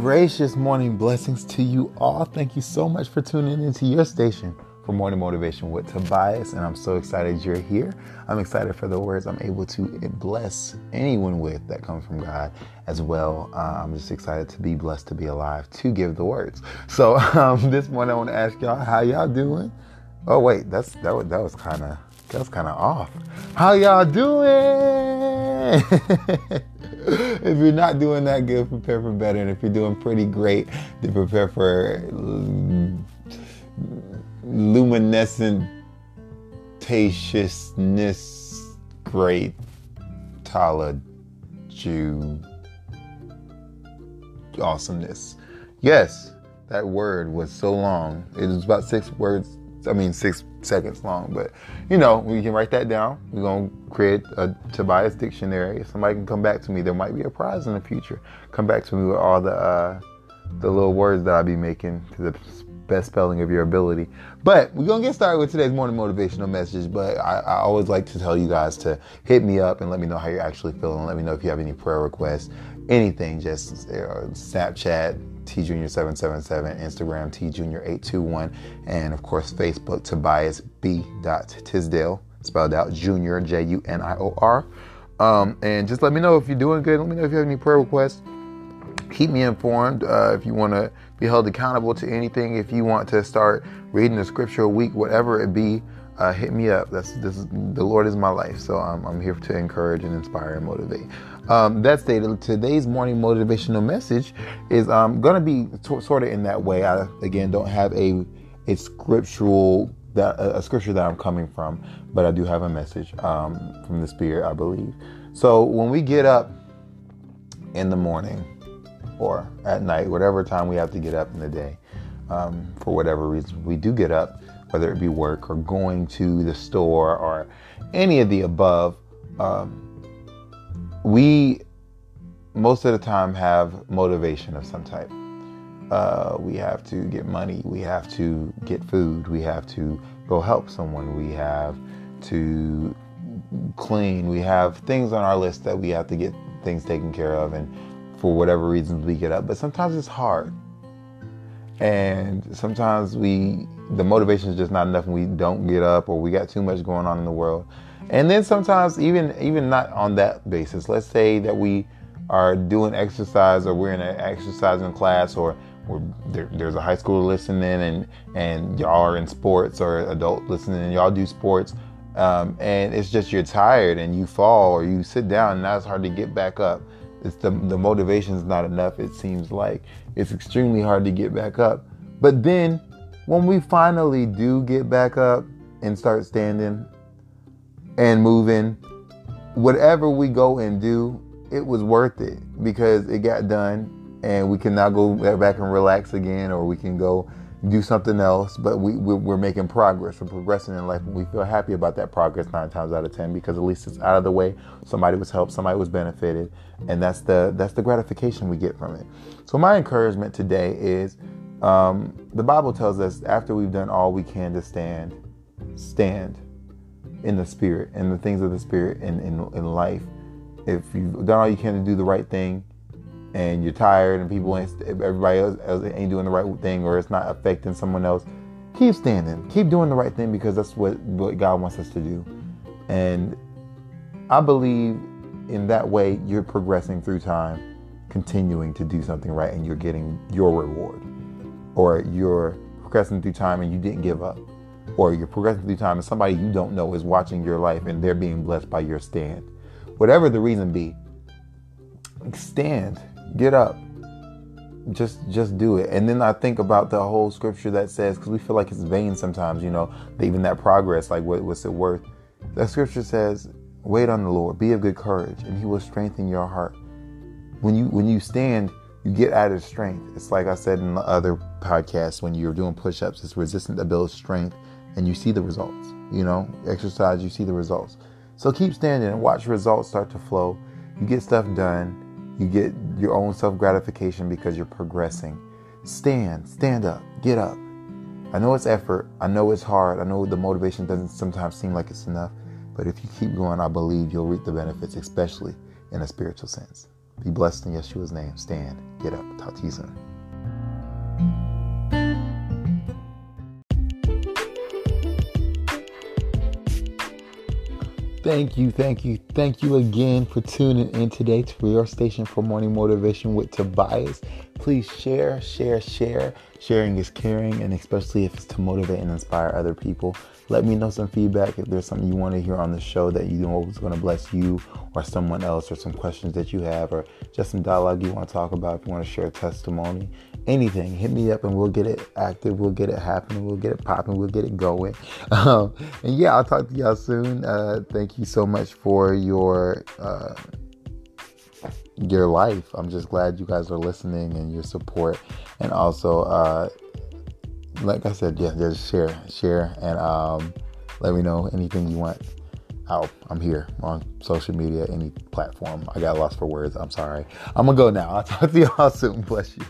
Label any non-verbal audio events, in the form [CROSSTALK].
gracious morning blessings to you all. Thank you so much for tuning into your station for Morning Motivation with Tobias. And I'm so excited you're here. I'm excited for the words I'm able to bless anyone with that comes from God as well. Uh, I'm just excited to be blessed to be alive to give the words. So [LAUGHS] um, this morning I want to ask y'all how y'all doing. Oh wait, that's that was that was kind of that was kind of off. How y'all doing? [LAUGHS] if you're not doing that good, prepare for better. And if you're doing pretty great, then prepare for uh, luminescent tatiousness great Jew awesomeness. Yes, that word was so long. It was about six words I mean, six seconds long. But you know, we can write that down. We're gonna create a Tobias dictionary. If somebody can come back to me, there might be a prize in the future. Come back to me with all the uh, the little words that I'll be making to the best spelling of your ability. But we're gonna get started with today's morning motivational message. But I, I always like to tell you guys to hit me up and let me know how you're actually feeling. Let me know if you have any prayer requests, anything. Just uh, Snapchat, T Junior 777, Instagram T Junior 821, and of course Facebook Tobias B. Tisdale, spelled out Junior J U N I O R. Um, and just let me know if you're doing good. Let me know if you have any prayer requests. Keep me informed uh, if you want to be held accountable to anything. If you want to start reading the scripture a week, whatever it be, uh, hit me up. That's this is, the Lord is my life, so I'm, I'm here to encourage and inspire and motivate. Um, that today's morning motivational message is um, going to be t- sort of in that way. I again don't have a a scriptural that a scripture that I'm coming from, but I do have a message um, from the Spirit, I believe. So when we get up in the morning or at night, whatever time we have to get up in the day, um, for whatever reason we do get up whether it be work or going to the store or any of the above, um, we most of the time have motivation of some type. Uh, we have to get money, we have to get food, we have to go help someone, we have to clean, we have things on our list that we have to get things taken care of, and for whatever reasons we get up. But sometimes it's hard. And sometimes we the motivation is just not enough and we don't get up or we got too much going on in the world. And then sometimes even even not on that basis. Let's say that we are doing exercise or we're in an exercising class or there, there's a high schooler listening and and y'all are in sports or adult listening and y'all do sports um, and it's just you're tired and you fall or you sit down and now it's hard to get back up it's the the motivation is not enough it seems like. It's extremely hard to get back up. But then when we finally do get back up and start standing and moving, whatever we go and do, it was worth it because it got done and we can now go back and relax again or we can go do something else but we, we're making progress. We're progressing in life and we feel happy about that progress nine times out of ten because at least it's out of the way. Somebody was helped somebody was benefited and that's the that's the gratification we get from it. So my encouragement today is um, the Bible tells us after we've done all we can to stand, stand in the Spirit and the things of the Spirit in, in, in life. If you've done all you can to do the right thing and you're tired and people ain't, everybody else ain't doing the right thing or it's not affecting someone else, keep standing. Keep doing the right thing because that's what, what God wants us to do. And I believe in that way you're progressing through time, continuing to do something right, and you're getting your reward or you're progressing through time and you didn't give up, or you're progressing through time and somebody you don't know is watching your life and they're being blessed by your stand. Whatever the reason be, stand, get up, just just do it. And then I think about the whole scripture that says, because we feel like it's vain sometimes, you know, even that progress, like what, what's it worth? That scripture says, wait on the Lord, be of good courage, and he will strengthen your heart. When you when you stand, you get added strength. It's like I said in the other podcasts when you're doing push ups, it's resistant to build strength and you see the results. You know, exercise, you see the results. So keep standing and watch results start to flow. You get stuff done. You get your own self gratification because you're progressing. Stand, stand up, get up. I know it's effort. I know it's hard. I know the motivation doesn't sometimes seem like it's enough. But if you keep going, I believe you'll reap the benefits, especially in a spiritual sense. Be blessed in Yeshua's name. Stand. get up. Talk to you soon. Thank you, thank you, thank you again for tuning in today to your station for morning motivation with Tobias. Please share, share, share. Sharing is caring, and especially if it's to motivate and inspire other people. Let me know some feedback if there's something you want to hear on the show that you know is going to bless you or someone else, or some questions that you have, or just some dialogue you want to talk about. If you want to share a testimony, anything, hit me up and we'll get it active. We'll get it happening. We'll get it popping. We'll get it going. [LAUGHS] Um, and yeah, I'll talk to y'all soon. Uh, thank you so much for your. Uh, your life. I'm just glad you guys are listening and your support. And also, uh, like I said, yeah, just share, share, and um, let me know anything you want. I'm here on social media, any platform. I got lost for words. I'm sorry. I'm gonna go now. I'll [LAUGHS] talk to y'all soon. Bless you.